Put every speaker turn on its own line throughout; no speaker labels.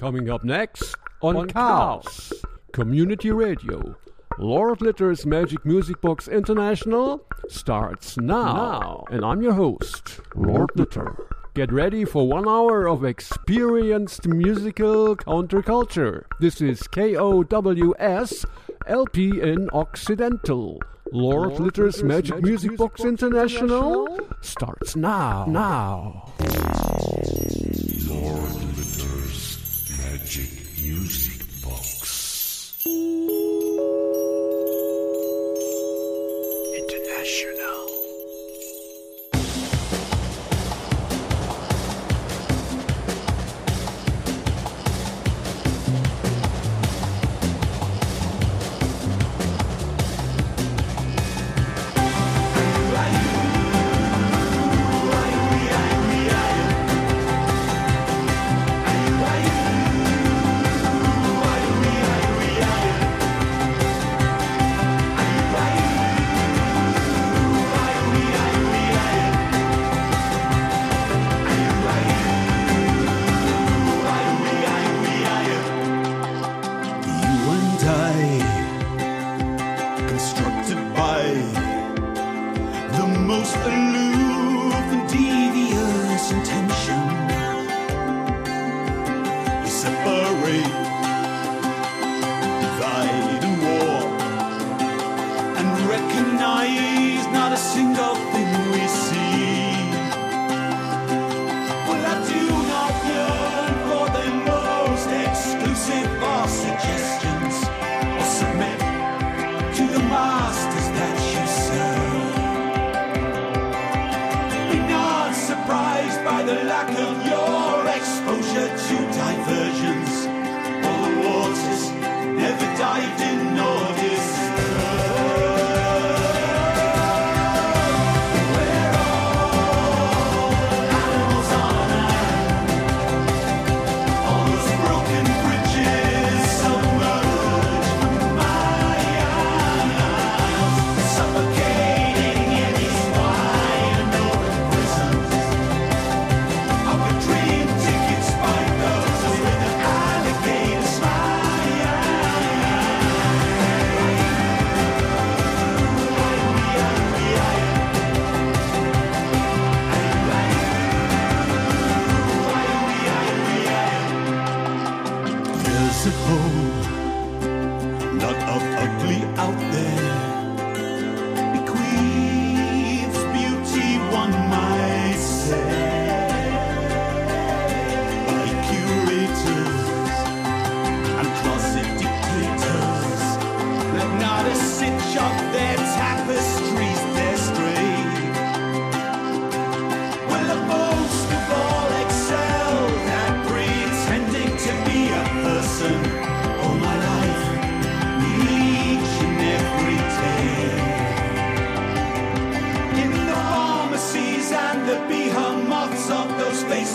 Coming up next on, on Chaos Community Radio. Lord Litter's Magic Music Box International starts now. now. And I'm your host, Lord Litter. Get ready for one hour of experienced musical counterculture. This is KOWS LP in Occidental. Lord, Lord Litter's, Litter's Magic, Magic Music, Music Box, Box International, International starts now. Now.
Music Box.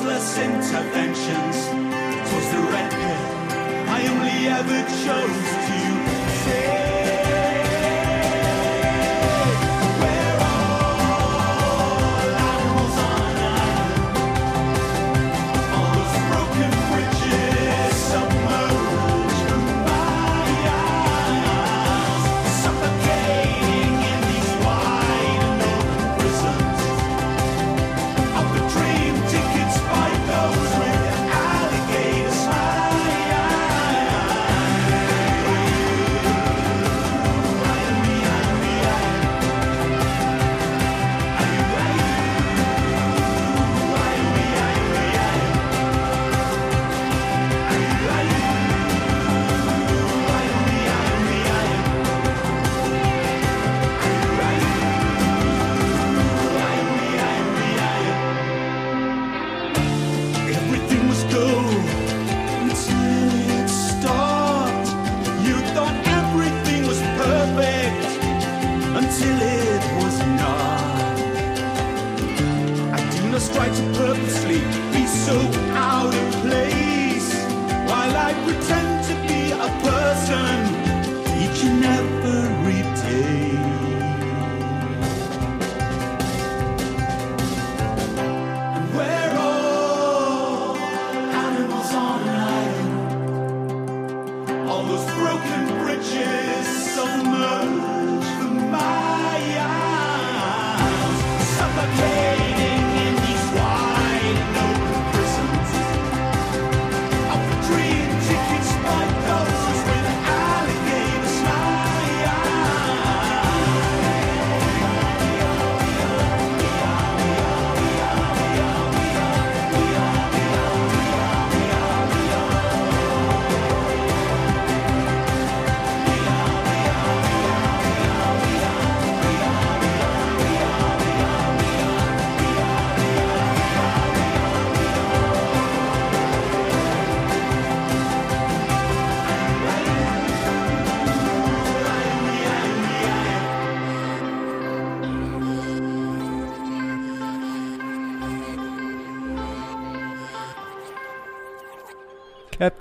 useless interventions. Twas the red pill I only ever chose to take.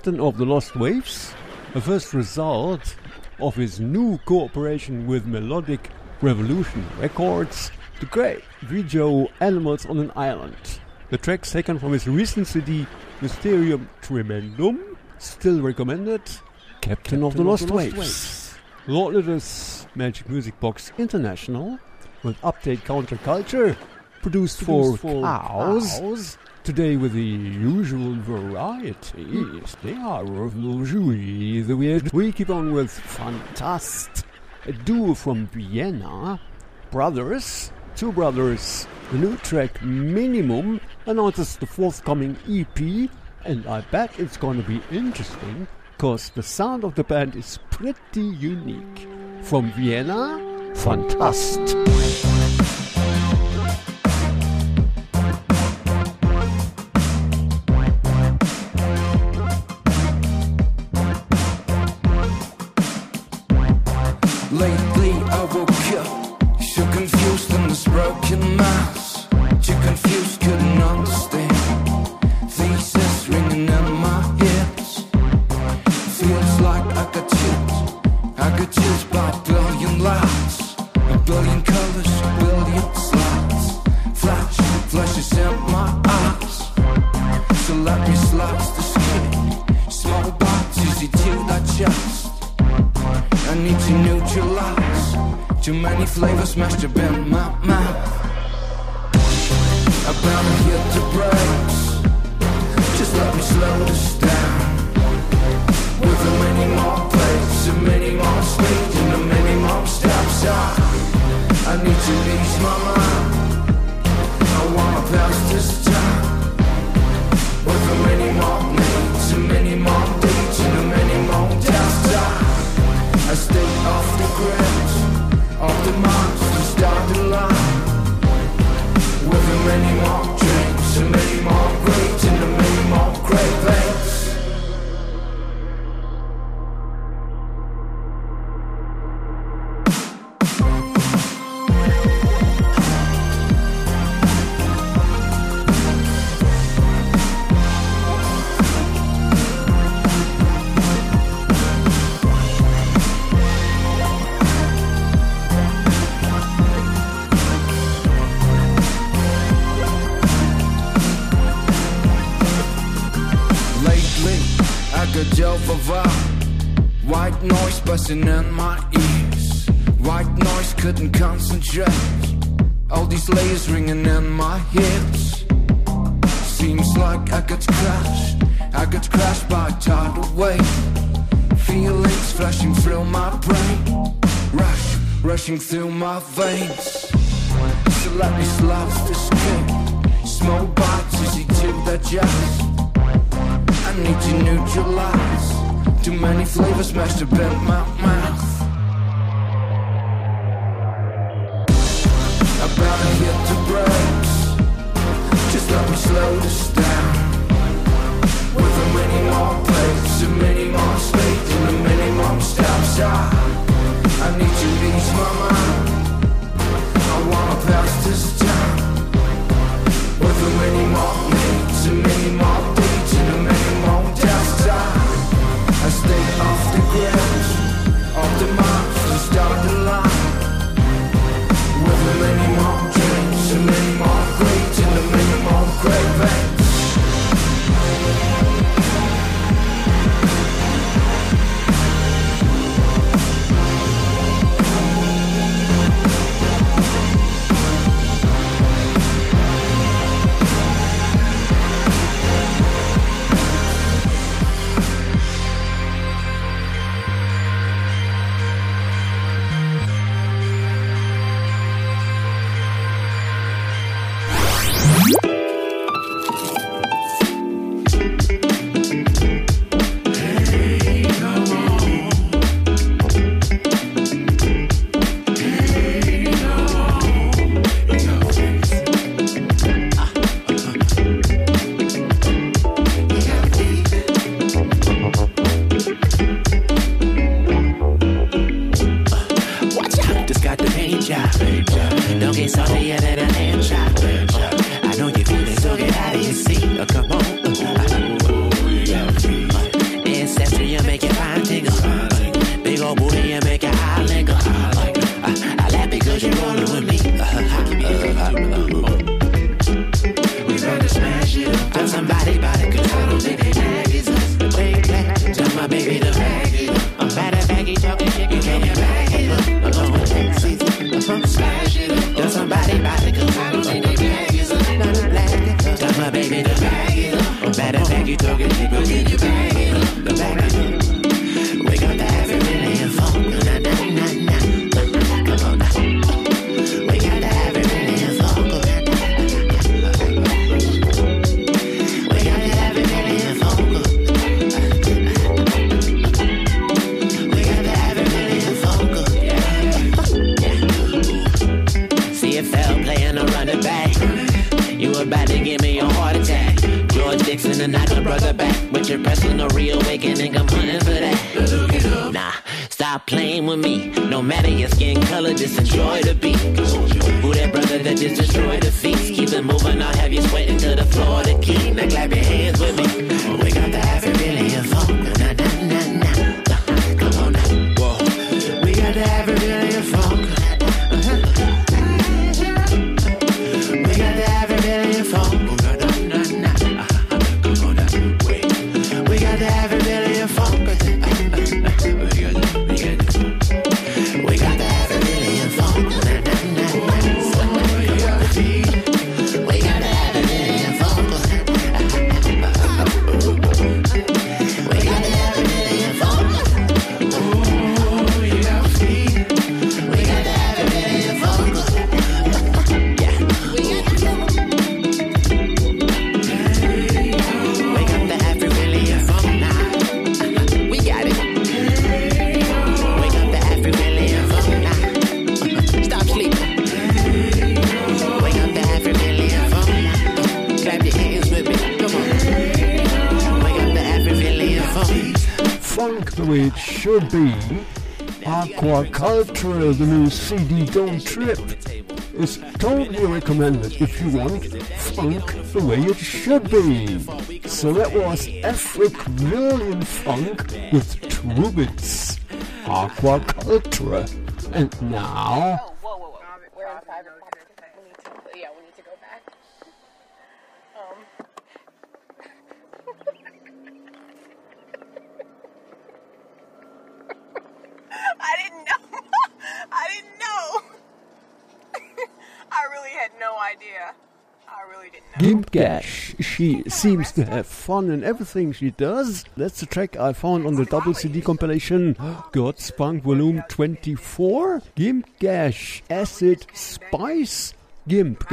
Captain of the Lost Waves, a first result of his new cooperation with Melodic Revolution Records to create video Animals on an Island. The track taken from his recent CD Mysterium Tremendum, still recommended, Captain, of the Lost, Waves. Lord Litter's Magic Music Box International with Update Counterculture, produced, for,
for
cows.
cows.
Today with the usual varieties. They are usually the weird. We keep on with Fantast, a duo from Vienna, brothers, two brothers. The new track Minimum announces the forthcoming EP, and I bet it's gonna be interesting, cause the sound of the band is pretty unique. From Vienna, Fantast.
White noise buzzing in my ears. White noise couldn't concentrate. All these layers ringing in my ears. Seems like I got crashed. I got crashed by a tidal wave. Feelings flashing through my brain. Rush, rushing through my veins. So let me slice the skin. Small bites, easy to digest. Need to neutralize. Too many flavors mashed up in my mouth. I better hit the brakes. Just let me slow this down. With a many more plates A many more speeds And a many more steps I, I need to ease my mind
stop playing with me. No matter your skin color, just enjoy the beat. Who that brother that just destroyed the feast? Keep it moving, I'll have you sweating to the floor. The key, now clap your hands with me. It
should be. Aquaculture, the new CD Don't Trip, It's totally recommended if you want funk the way it should be. So that was Afric William Funk with Trubits. Aquaculture. And now,
Whoa, whoa, whoa. We're in private property. We need to, yeah, we need to go back. Um. I didn't know. I didn't know. I really had no idea. I really didn't know.
Gimp Gash, she seems to have fun in everything she does. That's the track I found on the double CD compilation God's Punk Volume 24. Gimp Gash, Acid Spice, Gimp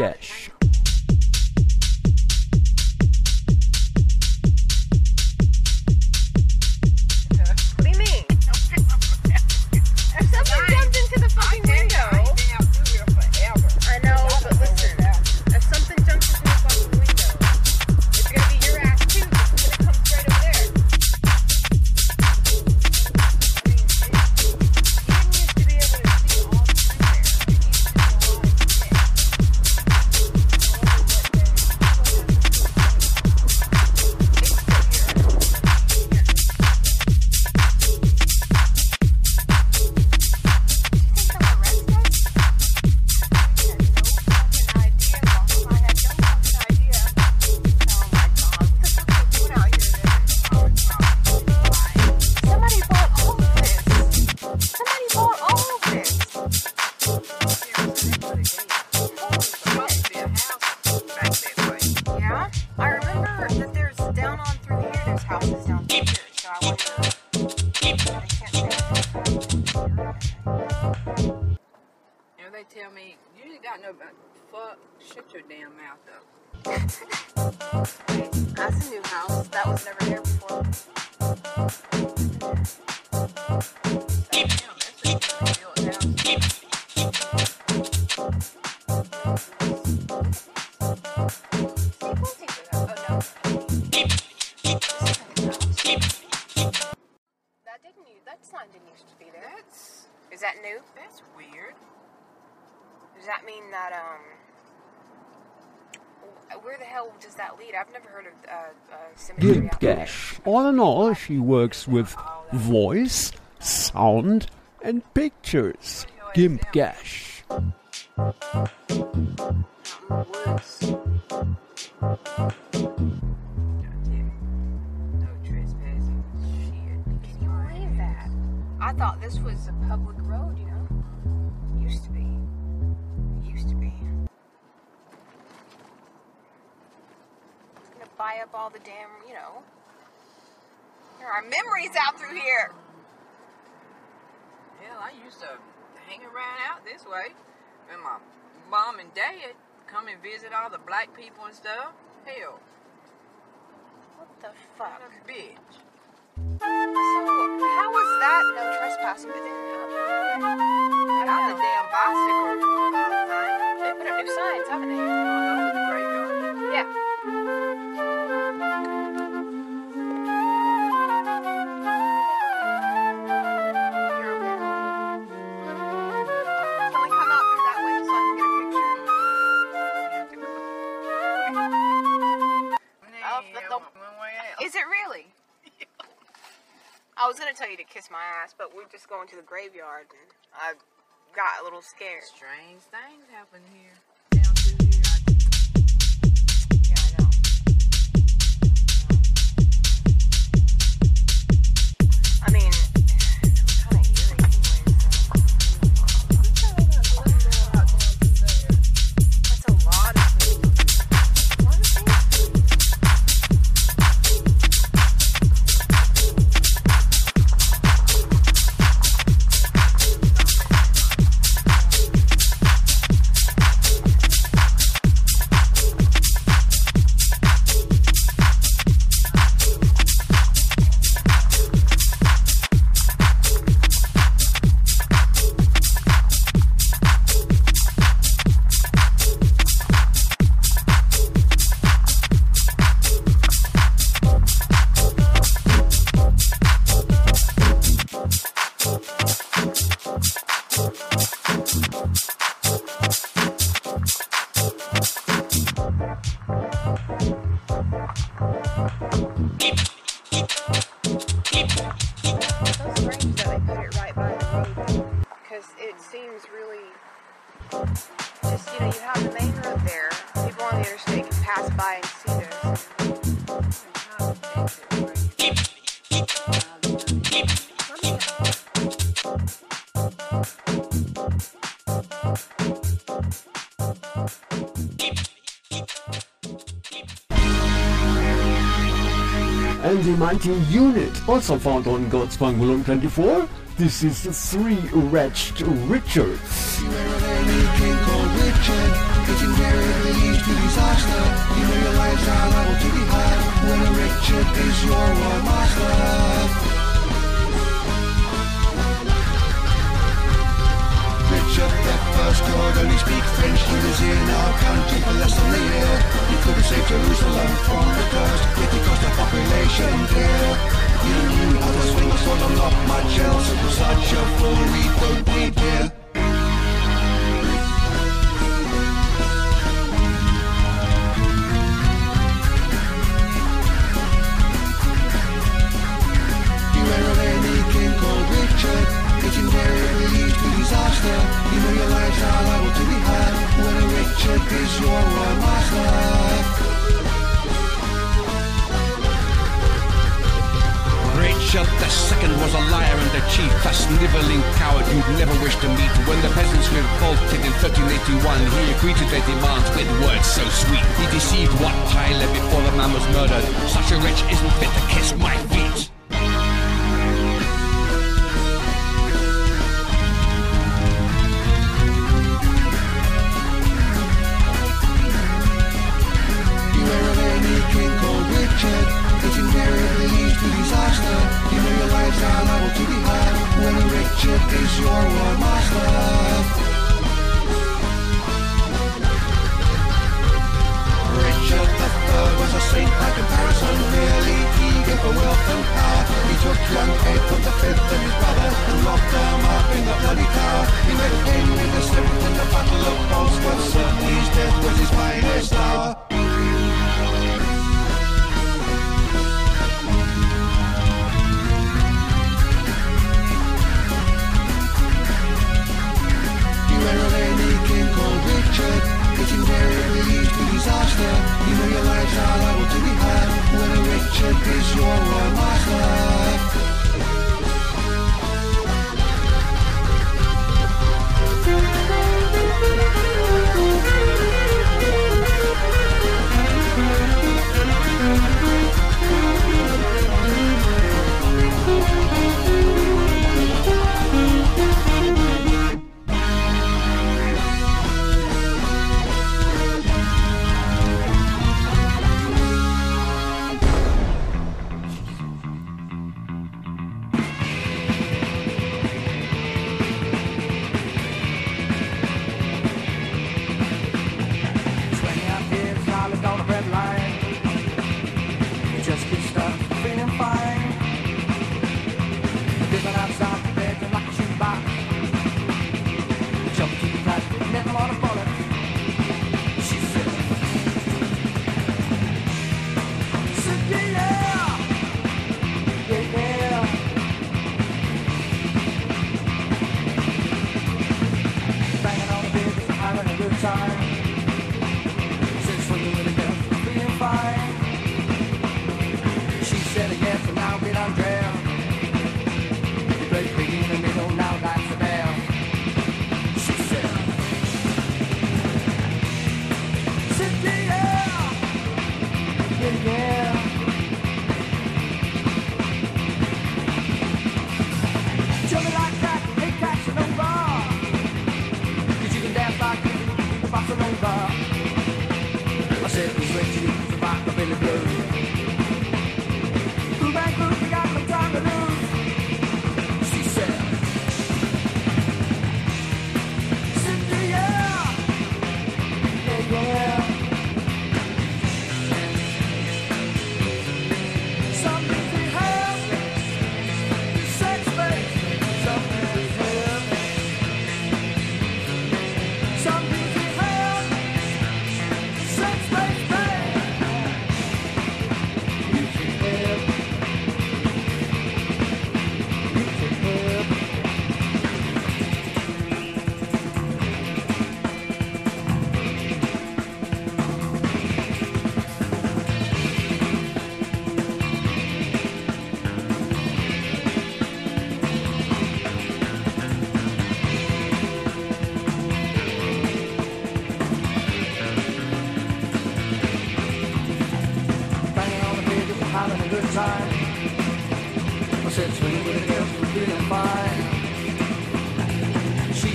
That didn't you? That sign didn't used to be there. Is that new?
that's weird.
Does that mean that um? Where the hell does that lead? I've never heard of uh, uh,
Gimp
out.
Gash. All in all, she works with voice, sound, and pictures. Gimp Gash.
Woods. No trespassing. Shit.
Can you believe that? I thought this was a public road. Buy up all the damn. You know. There are memories out through here.
Hell, I used to hang around out this way. And my mom and dad come and visit all the black people and stuff. Hell,
What the fuck?
what a bitch.
So how was that no trespassing? Uh,
Not the damn bicycle thing.
they put up new signs, haven't they?
Is it
really?
I was gonna tell you to kiss my ass, but we're just going to the graveyard, and I got a little scared.
Strange things happen here.
And
the mighty unit, also found on God's Volume 24. This is the three wretched Richards.
You know your liable to be had when a Richard is your war master. First could only speak French. He was in our country for less than a year. He could have saved Jerusalem from the curse, yet he cost the population dear. You knew to swing a sword and not much else. It was such a fool we don't need here. To disaster. You your lives are liable to be had when a Richard is your royal master.
Richard the second was a liar and a cheat, a sniveling coward you'd never wish to meet. When the peasants revolted in 1381, he agreed to their demands with words so sweet. He deceived Wat Tyler before the man was murdered. Such a wretch isn't fit to kiss my feet.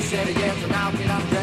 Said
yes, and now get up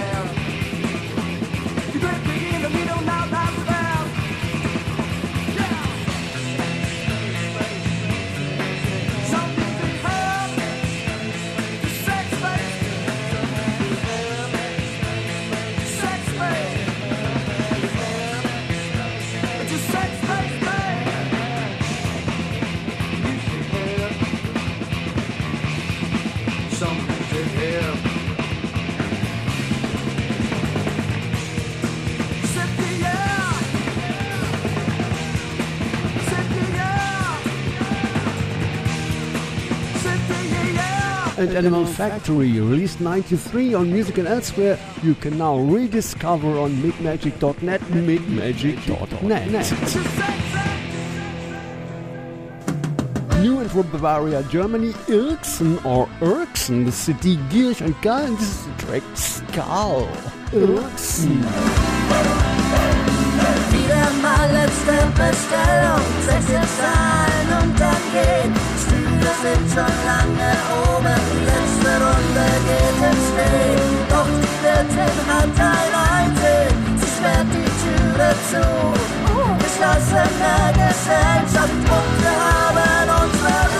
And Animal Factory, released 93 on Music and Elsewhere, you can now rediscover on midmagic.net, midmagic.net. New and from Bavaria, Germany, Irksen or Irksen, the city geil, and this is the track. Irksen.
Wieder mal letzte Bestellung, jetzt ein und dann geht. Sind schon lange oben, die letzte Runde geht ins Stehen. Doch die Wirtin hat ein Einzel, sie sperrt die Türe zu. Geschlossene Gesellschaft und wir haben unsere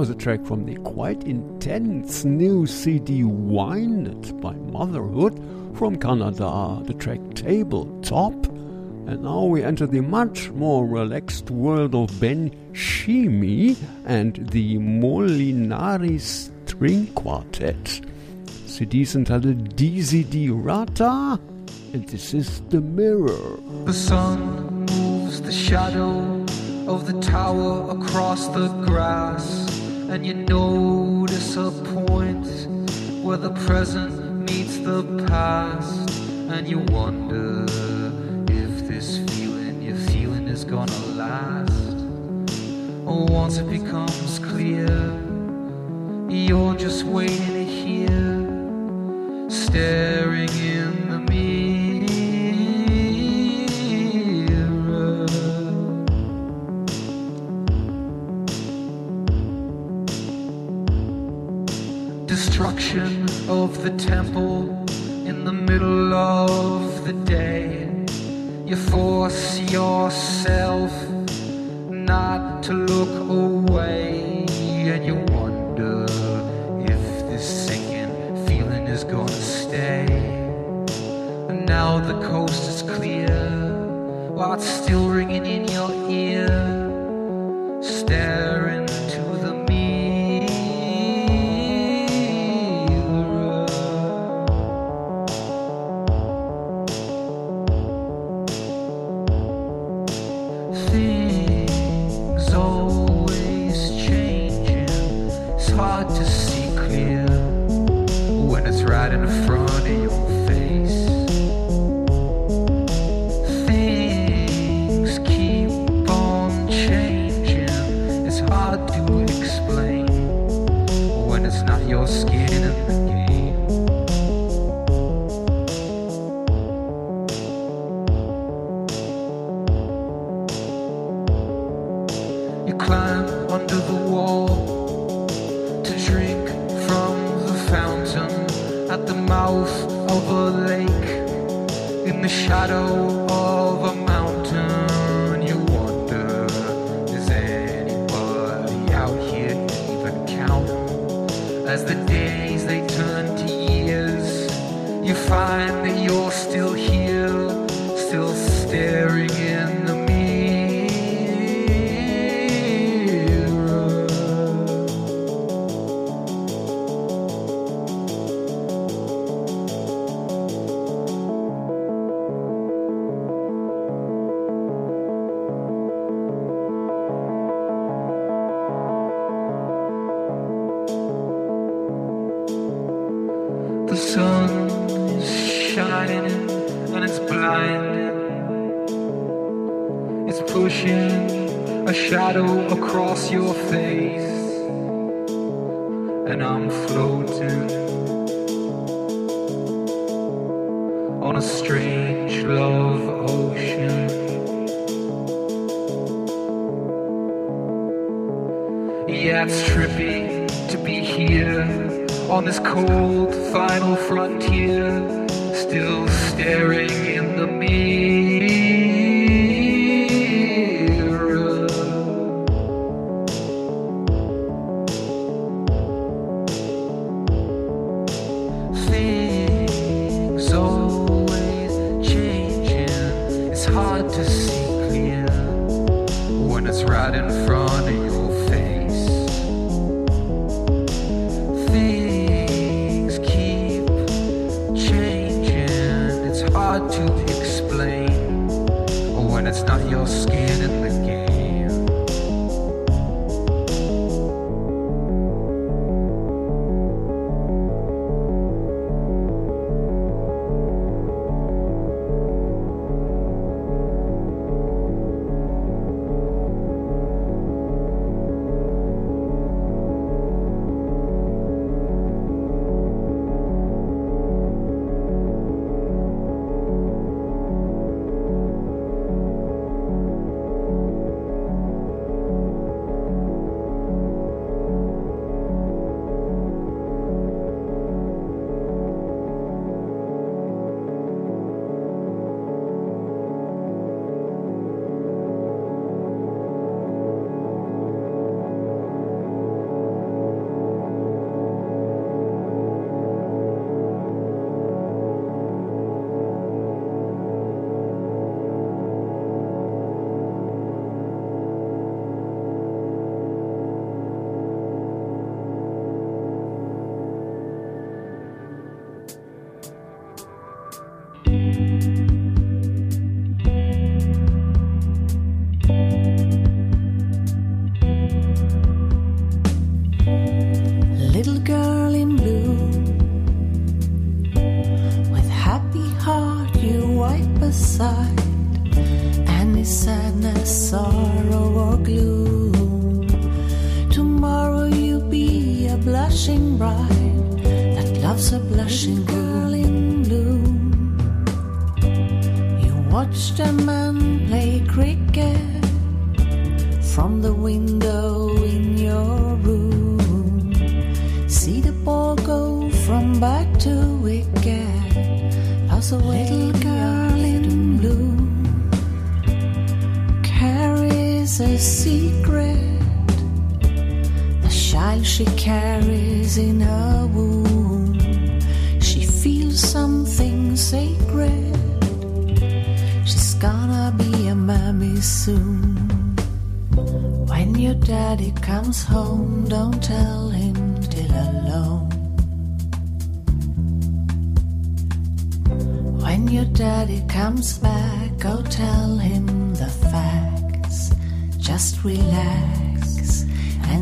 was a track from the quite intense new CD Winded by Motherhood from Canada, the track Tabletop. And now we enter the much more relaxed world of Ben Shimi and the Molinari String Quartet. CD's entitled DZD Rata, and this is The Mirror.
The sun moves the shadow of the tower across the grass, and you notice a point where the present meets the past, and you wonder if this feeling you're feeling is gonna last. Or once it becomes clear, you're just waiting to hear, staring in the mirror. Destruction of the temple in the middle of the day. You force yourself not to look away, and you wonder if this sinking feeling is gonna stay. And now the coast is clear, while it's still ringing in your ear, staring floating on a strange love ocean. Yeah, it's trippy to be here on this cold final frontier, still staring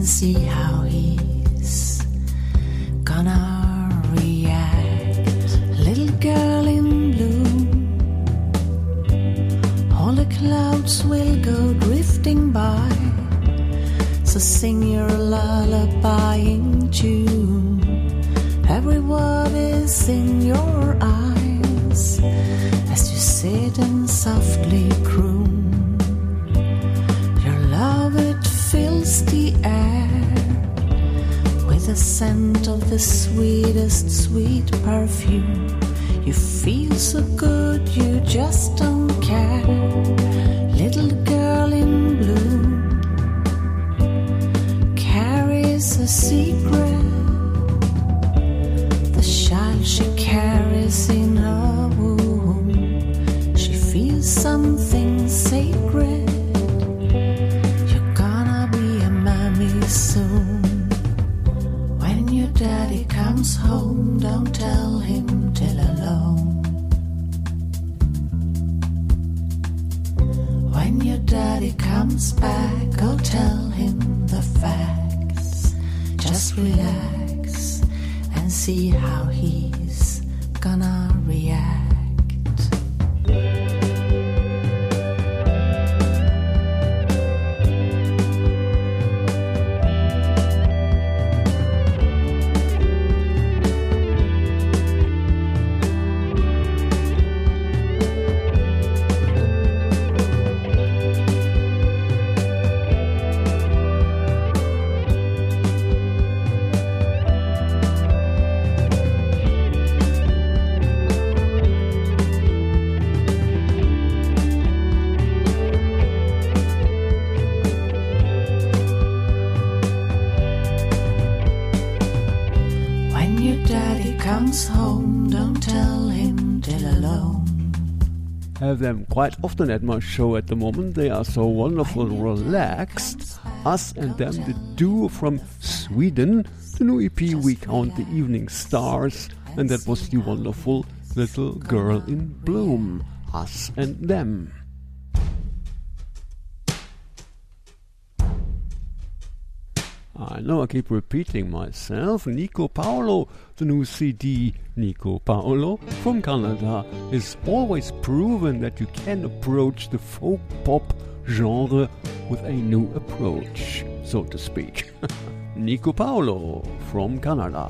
see
how he's gonna react. Little girl in blue, all the clouds will go drifting by. So sing your lullaby in tune. Every word is in your the sweetest sweet perfume. You feel so good, you just
them quite often at my show at the moment. They are so wonderful, relaxed. Us and them, the duo from Sweden. The new EP we count the evening stars, and that was the wonderful little girl in bloom. Us and them. I know I keep repeating myself. Nico Paolo, the new CD, Nico Paolo from Canada, is always proven that you can approach the folk pop genre with a new approach, so to speak. Nico Paolo from Canada.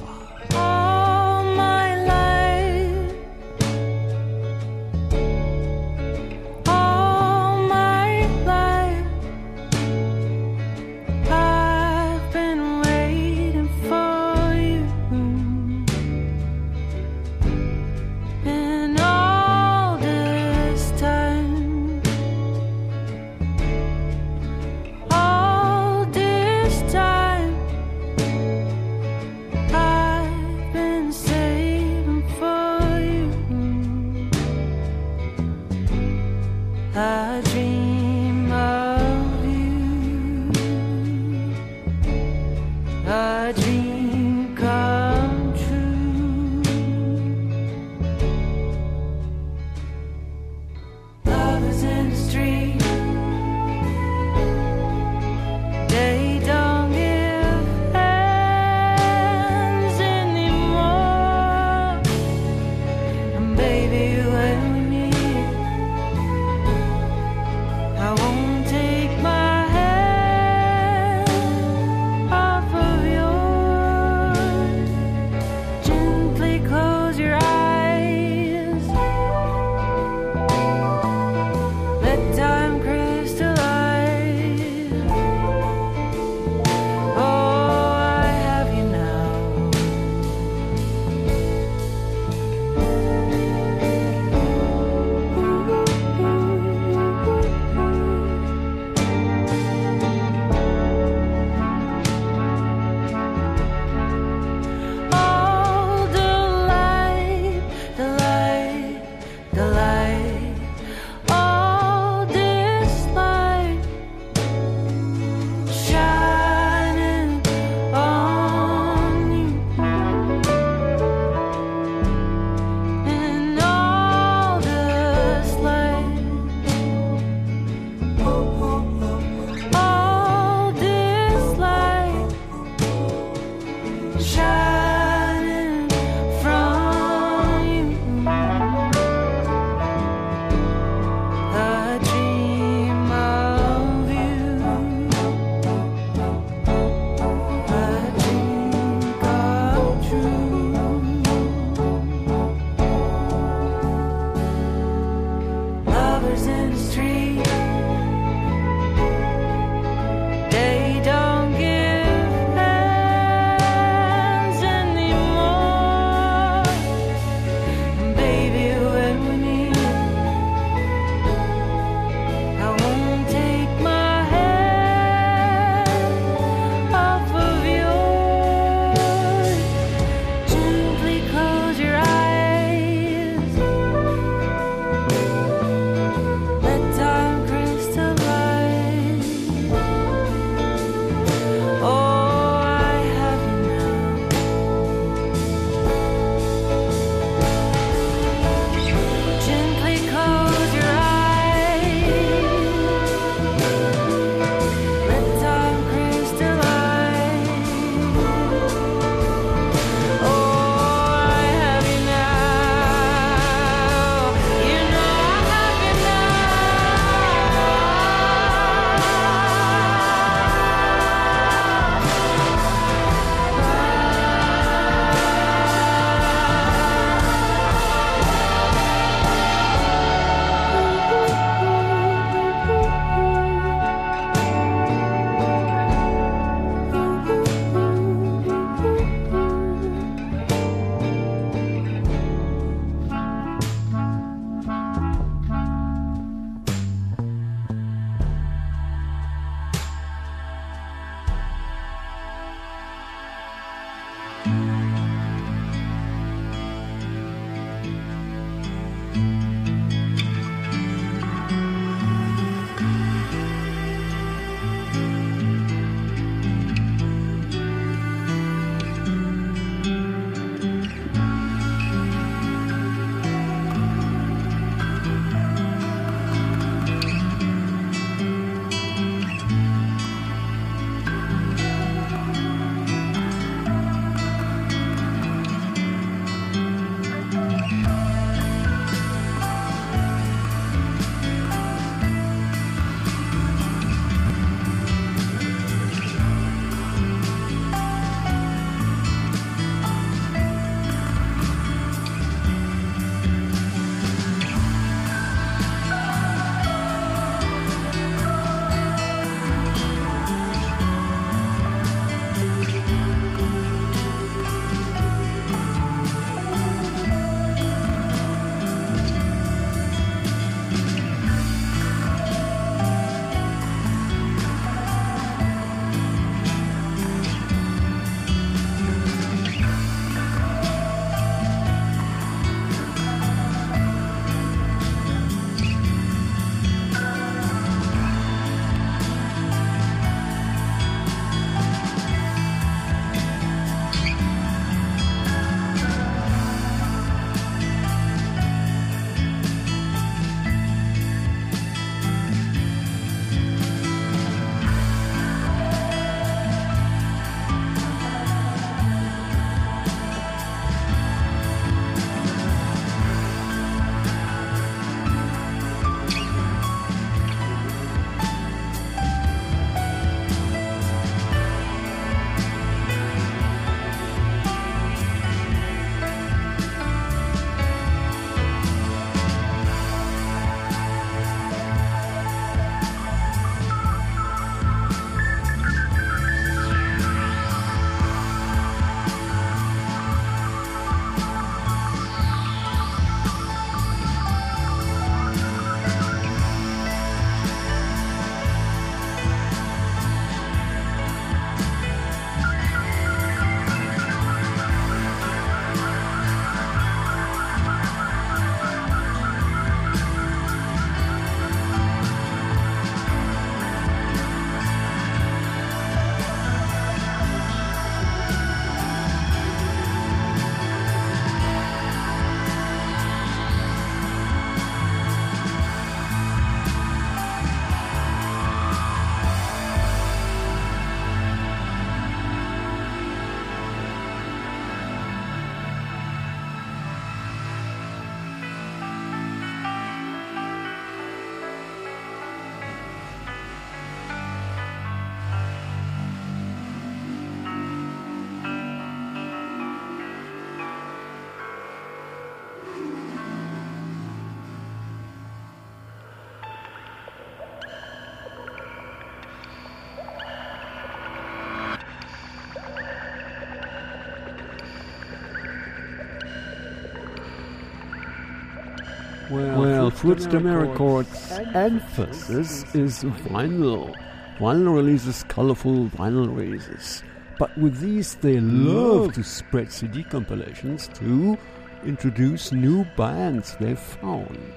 Well, Fruits
de Mer Records' emphasis is vinyl. Vinyl releases, colorful vinyl releases. But with these, they love to spread CD compilations to introduce new bands they've found.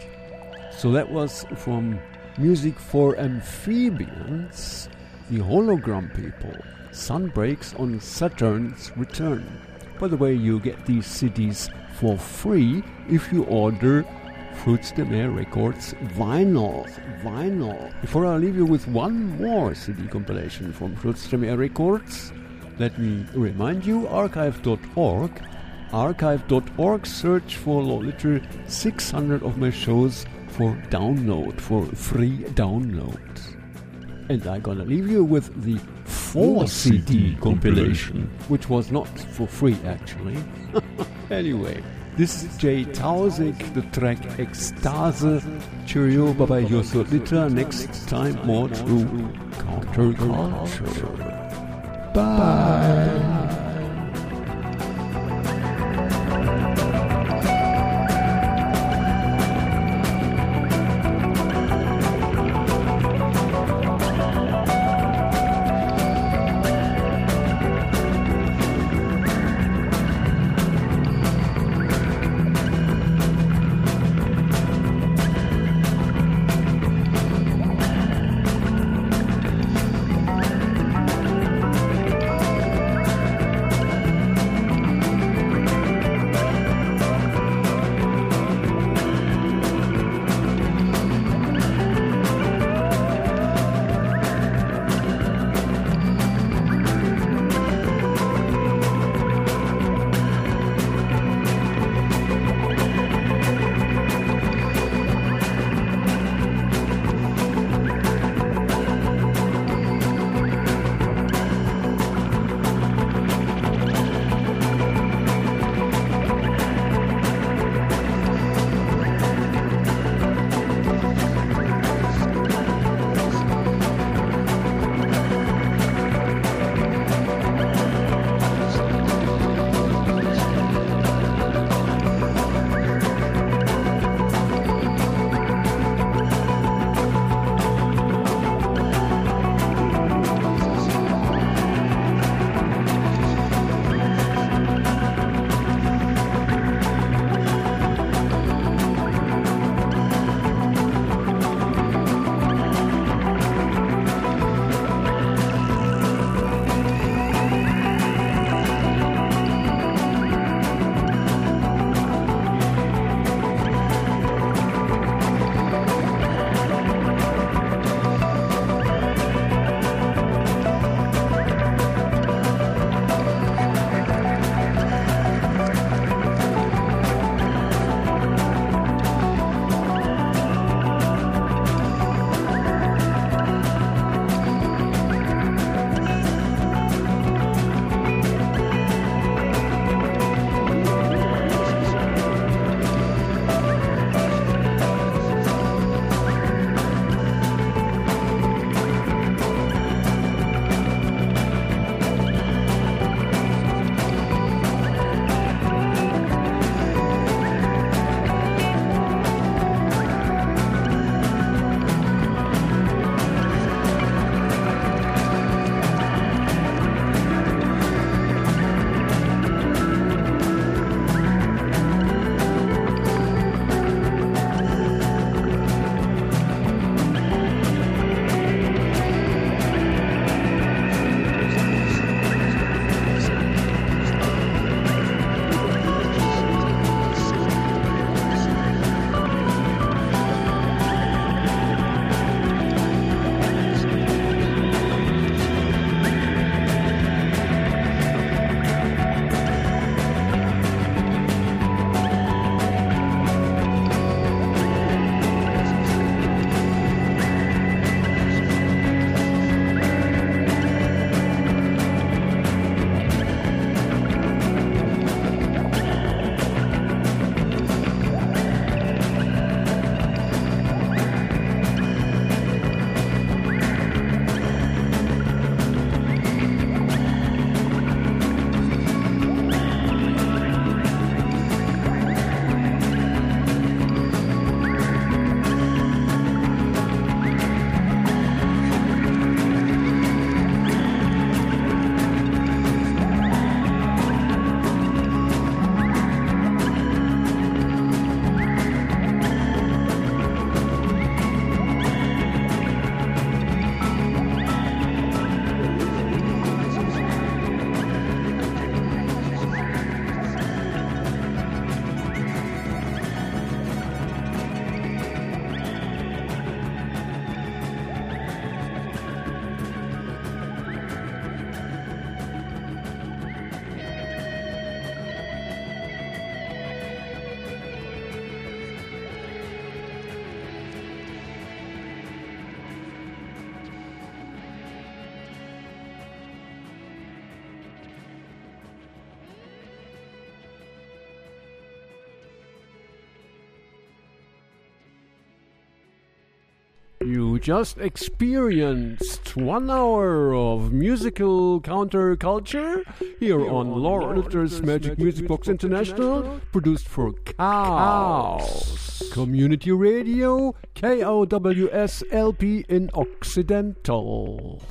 So that was from Music for Amphibians, the hologram people. Sun breaks on Saturn's return. By the way, you get these CDs for free if you order Fruits de Mer Records vinyl. Vinyl. Before I leave you with one more CD compilation from Fruits de Mer Records, let me remind you archive.org. Archive.org, search for Lord Litter 600 of my shows for download, for free download. And I'm gonna leave you with the 4 CD compilation, which was not for free actually. anyway, this is Jay Tausig, the track Ekstase. Cheerio, bye bye, your Litter. Next time, more true counterculture. Bye. You just experienced one hour of musical counterculture here on Lord Litter's Magic Music Box International, produced for Cows. Community Radio, KOWSLP in Occidental.